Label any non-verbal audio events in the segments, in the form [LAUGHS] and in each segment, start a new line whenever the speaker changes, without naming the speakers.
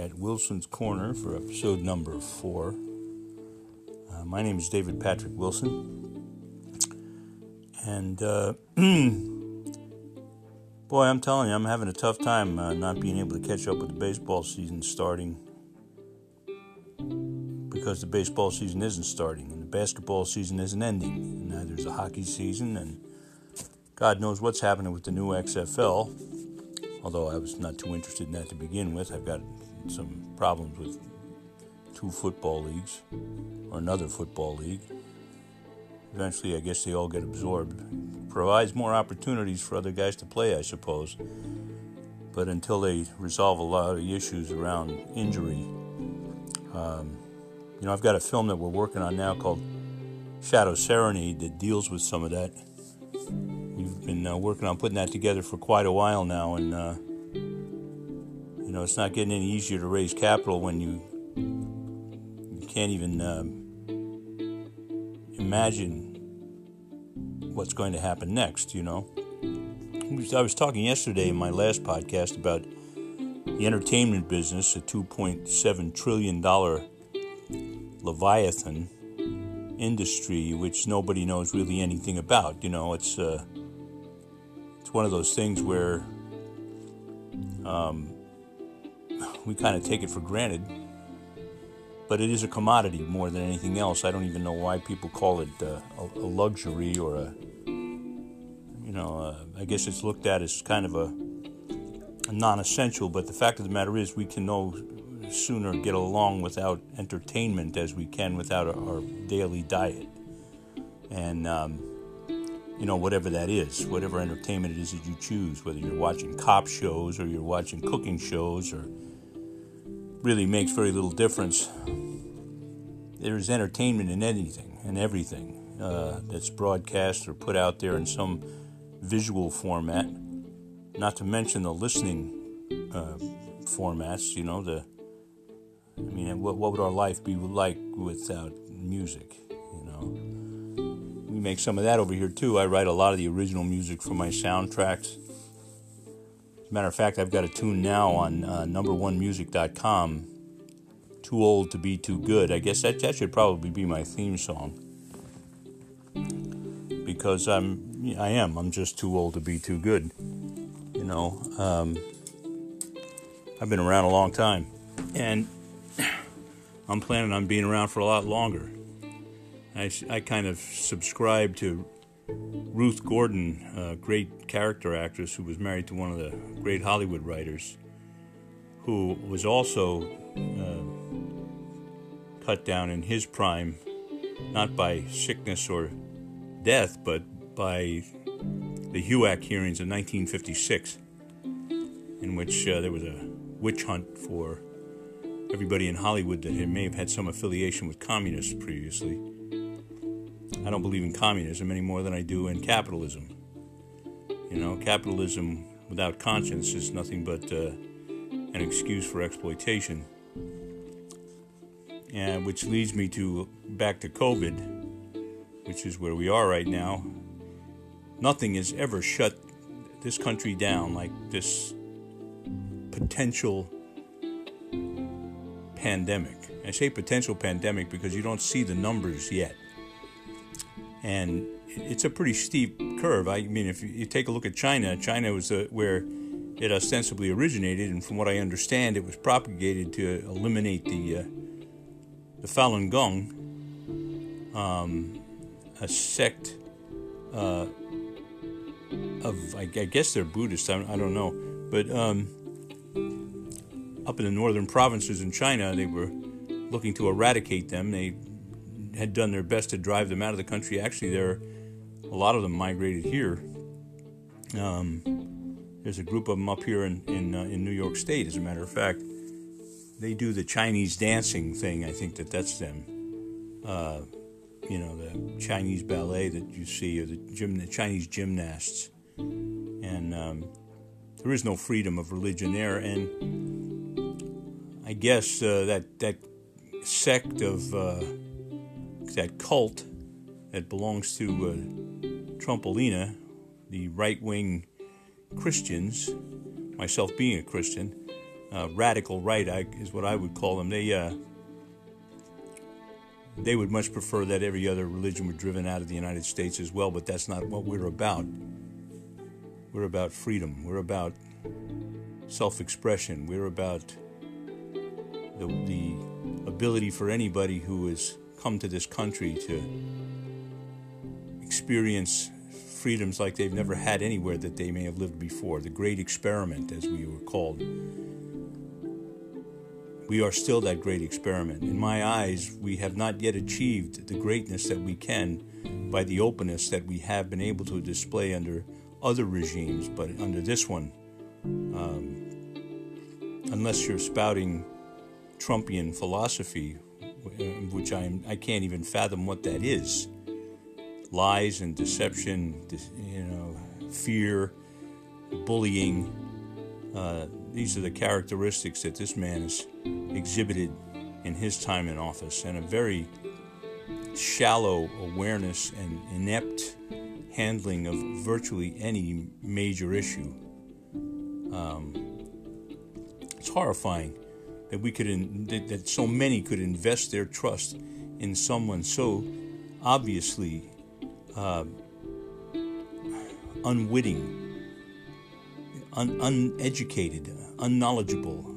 at Wilson's Corner for episode number four. Uh, my name is David Patrick Wilson. And uh, [CLEARS THROAT] boy, I'm telling you, I'm having a tough time uh, not being able to catch up with the baseball season starting because the baseball season isn't starting and the basketball season isn't ending. And now there's a hockey season, and God knows what's happening with the new XFL although I was not too interested in that to begin with. I've got some problems with two football leagues or another football league. Eventually, I guess they all get absorbed. Provides more opportunities for other guys to play, I suppose. But until they resolve a lot of the issues around injury, um, you know, I've got a film that we're working on now called Shadow Serenade that deals with some of that We've been uh, working on putting that together for quite a while now, and uh, you know it's not getting any easier to raise capital when you you can't even uh, imagine what's going to happen next. You know, I was talking yesterday in my last podcast about the entertainment business, a 2.7 trillion dollar leviathan industry which nobody knows really anything about. You know, it's uh, it's one of those things where um, we kind of take it for granted, but it is a commodity more than anything else. I don't even know why people call it uh, a, a, luxury or a, you know, uh, I guess it's looked at as kind of a, a non essential, but the fact of the matter is we can no sooner get along without entertainment as we can without our daily diet. And, um, you know, whatever that is, whatever entertainment it is that you choose, whether you're watching cop shows or you're watching cooking shows or really makes very little difference. There's entertainment in anything and everything uh, that's broadcast or put out there in some visual format, not to mention the listening uh, formats, you know, the I mean, what, what would our life be like without music, you know? we make some of that over here too. I write a lot of the original music for my soundtracks. Matter of fact, I've got a tune now on uh, numberonemusic.com. Too old to be too good. I guess that that should probably be my theme song because I'm I am I'm just too old to be too good. You know, um, I've been around a long time, and I'm planning on being around for a lot longer. I, I kind of subscribe to Ruth Gordon, a great character actress who was married to one of the great Hollywood writers, who was also uh, cut down in his prime, not by sickness or death, but by the HUAC hearings of 1956, in which uh, there was a witch hunt for everybody in Hollywood that may have had some affiliation with communists previously. I don't believe in communism any more than I do in capitalism. You know, capitalism without conscience is nothing but uh, an excuse for exploitation. And which leads me to back to COVID, which is where we are right now. Nothing has ever shut this country down like this potential pandemic. I say potential pandemic because you don't see the numbers yet and it's a pretty steep curve. I mean, if you take a look at China, China was uh, where it ostensibly originated, and from what I understand, it was propagated to eliminate the uh, the Falun Gong, um, a sect uh, of I, I, guess they're Buddhist. I, I don't know, but um, up in the northern provinces in China, they were looking to eradicate them. They had done their best to drive them out of the country. Actually, there, a lot of them migrated here. Um, there's a group of them up here in in, uh, in New York State. As a matter of fact, they do the Chinese dancing thing. I think that that's them. Uh, you know, the Chinese ballet that you see, or the gym, the Chinese gymnasts, and um, there is no freedom of religion there. And I guess uh, that that sect of uh, that cult that belongs to uh, Trumpolina, the right wing Christians, myself being a Christian, uh, radical right is what I would call them. They uh, they would much prefer that every other religion were driven out of the United States as well, but that's not what we're about. We're about freedom. We're about self-expression. We're about the, the ability for anybody who has come to this country to experience freedoms like they've never had anywhere that they may have lived before. The great experiment, as we were called. We are still that great experiment. In my eyes, we have not yet achieved the greatness that we can by the openness that we have been able to display under other regimes, but under this one, um, unless you're spouting Trumpian philosophy, which I'm, I can't even fathom what that is. Lies and deception, you know, fear, bullying. Uh, these are the characteristics that this man has exhibited in his time in office, and a very shallow awareness and inept handling of virtually any major issue. Um, it's horrifying that we could in, that, that so many could invest their trust in someone so obviously uh, unwitting, un- uneducated, unknowledgeable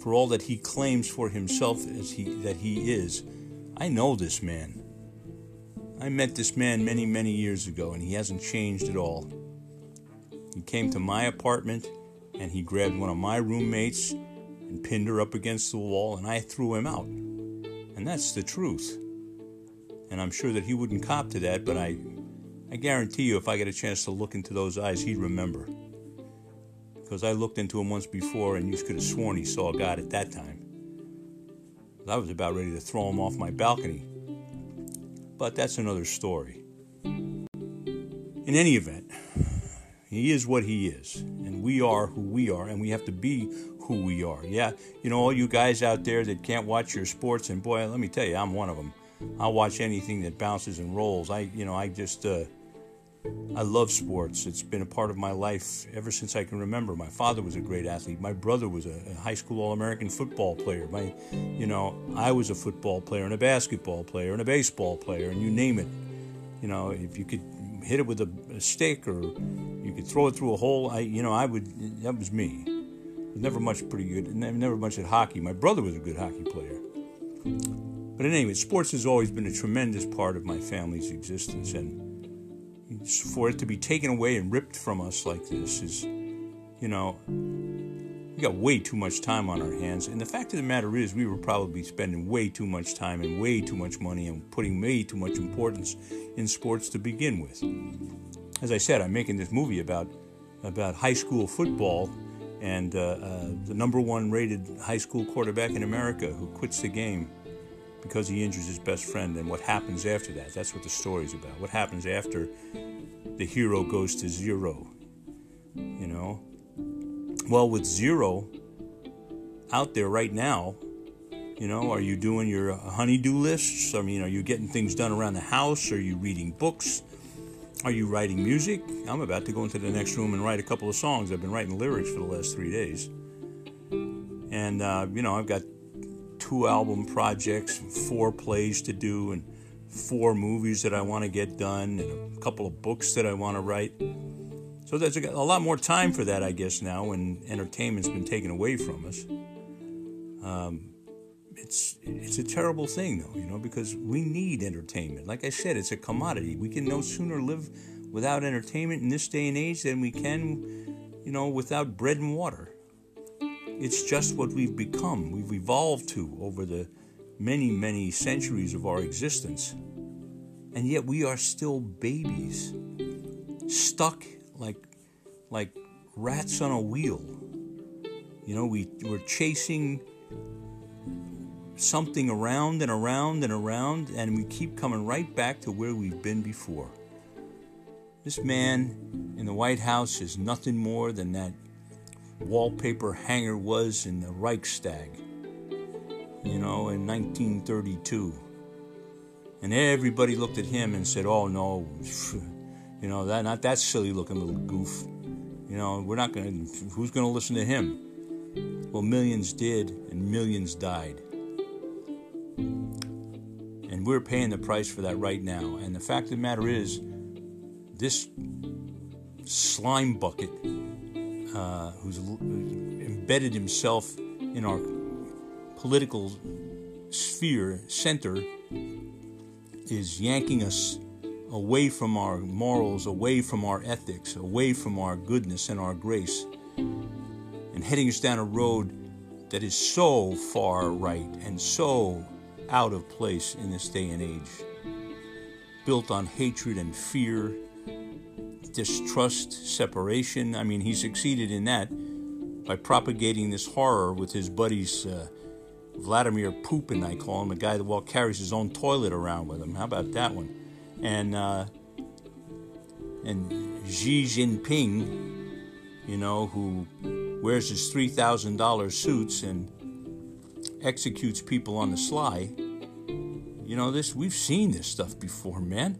for all that he claims for himself as he that he is. I know this man. I met this man many, many years ago, and he hasn't changed at all. He came to my apartment and he grabbed one of my roommates and pinned her up against the wall, and I threw him out. And that's the truth. And I'm sure that he wouldn't cop to that, but I, I guarantee you, if I get a chance to look into those eyes, he'd remember. Because I looked into him once before, and you could have sworn he saw God at that time. I was about ready to throw him off my balcony. But that's another story. In any event, he is what he is, and we are who we are, and we have to be who we are. Yeah, you know, all you guys out there that can't watch your sports, and boy, let me tell you, I'm one of them. I'll watch anything that bounces and rolls. I, you know, I just, uh, I love sports. It's been a part of my life ever since I can remember. My father was a great athlete. My brother was a, a high school All-American football player. My, you know, I was a football player and a basketball player and a baseball player, and you name it. You know, if you could hit it with a, a stick or you could throw it through a hole, I, you know, I would. That was me never much pretty good, never much at hockey. My brother was a good hockey player. But anyway, sports has always been a tremendous part of my family's existence, and for it to be taken away and ripped from us like this is, you know, we got way too much time on our hands. And the fact of the matter is, we were probably spending way too much time and way too much money and putting way too much importance in sports to begin with. As I said, I'm making this movie about about high school football and uh, uh, the number one rated high school quarterback in America who quits the game because he injures his best friend and what happens after that. That's what the story's about. What happens after the hero goes to zero, you know? Well, with zero out there right now, you know, are you doing your honeydew lists? I mean, are you getting things done around the house? Are you reading books? Are you writing music? I'm about to go into the next room and write a couple of songs. I've been writing lyrics for the last three days. And, uh, you know, I've got two album projects, four plays to do, and four movies that I want to get done, and a couple of books that I want to write. So there's a, lot more time for that, I guess, now when entertainment's been taken away from us. Um, it's it's a terrible thing though, you know, because we need entertainment. Like I said, it's a commodity. We can no sooner live without entertainment in this day and age than we can, you know, without bread and water. It's just what we've become. We've evolved to over the many, many centuries of our existence. And yet we are still babies, stuck like like rats on a wheel. You know, we, we're chasing something around and around and around, and we keep coming right back to where we've been before. This man in the White House is nothing more than that wallpaper hanger was in the Reichstag, you know, in 1932. And everybody looked at him and said, "Oh no, [LAUGHS] you know that not that silly looking little goof. You know, we're not going to. Who's going to listen to him?" Well, millions did, and millions died. We're paying the price for that right now. And the fact of the matter is, this slime bucket uh, who's embedded himself in our political sphere center is yanking us away from our morals, away from our ethics, away from our goodness and our grace, and heading us down a road that is so far right and so out of place in this day and age, built on hatred and fear, distrust, separation. I mean, he succeeded in that by propagating this horror with his buddies. Uh, Vladimir Poopin, I call him, a guy that well carries his own toilet around with him. How about that one? And uh, and Xi Jinping, you know, who wears his three thousand dollar suits and executes people on the sly. You know this. We've seen this stuff before, man.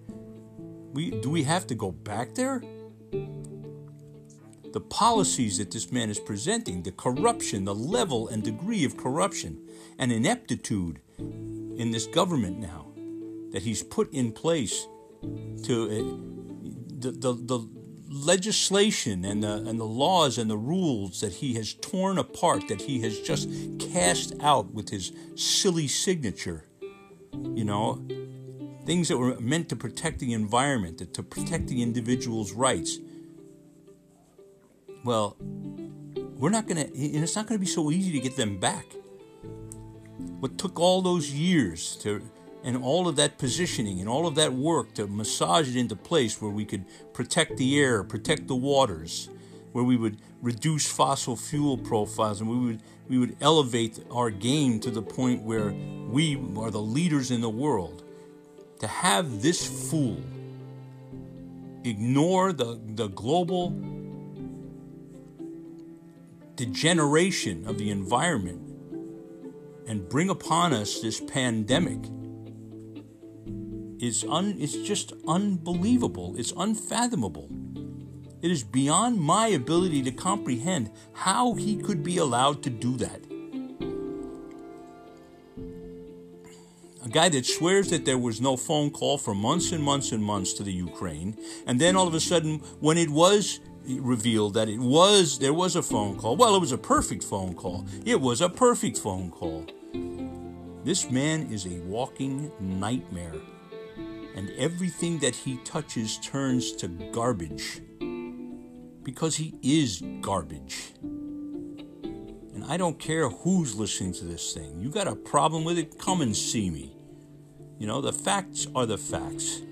We do we have to go back there? The policies that this man is presenting, the corruption, the level and degree of corruption and ineptitude in this government now that he's put in place to uh, the, the, the legislation and the, and the laws and the rules that he has torn apart, that he has just cast out with his silly signature. You know, things that were meant to protect the environment, to protect the individual's rights. Well, we're not going to, and it's not going to be so easy to get them back. What took all those years to, and all of that positioning and all of that work to massage it into place where we could protect the air, protect the waters, where we would reduce fossil fuel profiles and we would we would elevate our game to the point where we are the leaders in the world. To have this fool ignore the, the global degeneration of the environment and bring upon us this pandemic is un, it's just unbelievable. It's unfathomable. It is beyond my ability to comprehend how he could be allowed to do that. A guy that swears that there was no phone call for months and months and months to the Ukraine, and then all of a sudden, when it was revealed that it was there was a phone call. Well, it was a perfect phone call. It was a perfect phone call. This man is a walking nightmare, and everything that he touches turns to garbage because he is garbage. And I don't care who's listening to this thing. You got a problem with it? Come and see me. You know, the facts are the facts.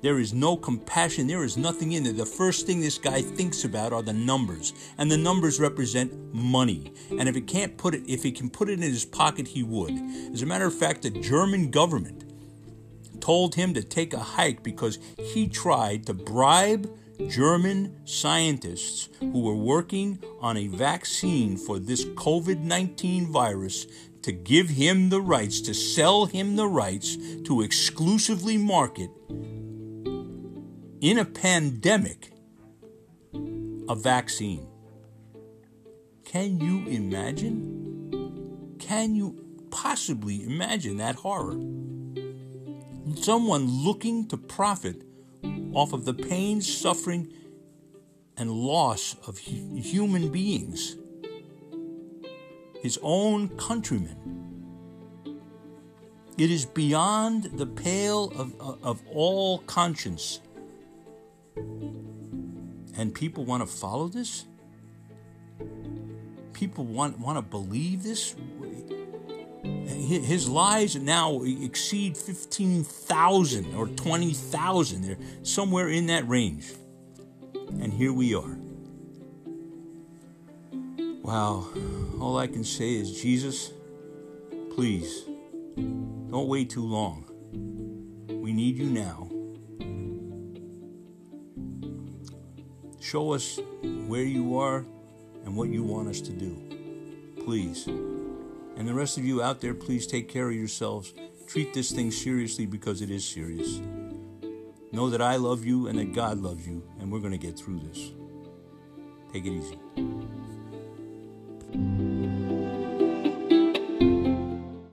There is no compassion. There is nothing in there. The first thing this guy thinks about are the numbers, and the numbers represent money. And if he can't put it, if he can put it in his pocket, he would. As a matter of fact, the German government told him to take a hike because he tried to bribe German scientists who were working on a vaccine for this COVID 19 virus to give him the rights, to sell him the rights to exclusively market in a pandemic a vaccine. Can you imagine? Can you possibly imagine that horror? Someone looking to profit off of the pain, suffering, and loss of human beings, his own countrymen. It is beyond the pale of, of all conscience and people want to follow this? People want, want to believe this? His lies now exceed 15,000 or 20,000. They're somewhere in that range. And here we are. Wow. All I can say is, Jesus, please, don't wait too long. We need you now. Show us where you are and what you want us to do. Please. And the rest of you out there, please take care of yourselves. Treat this thing seriously because it is serious. Know that I love you and that God loves you, and we're going to get through this. Take it easy.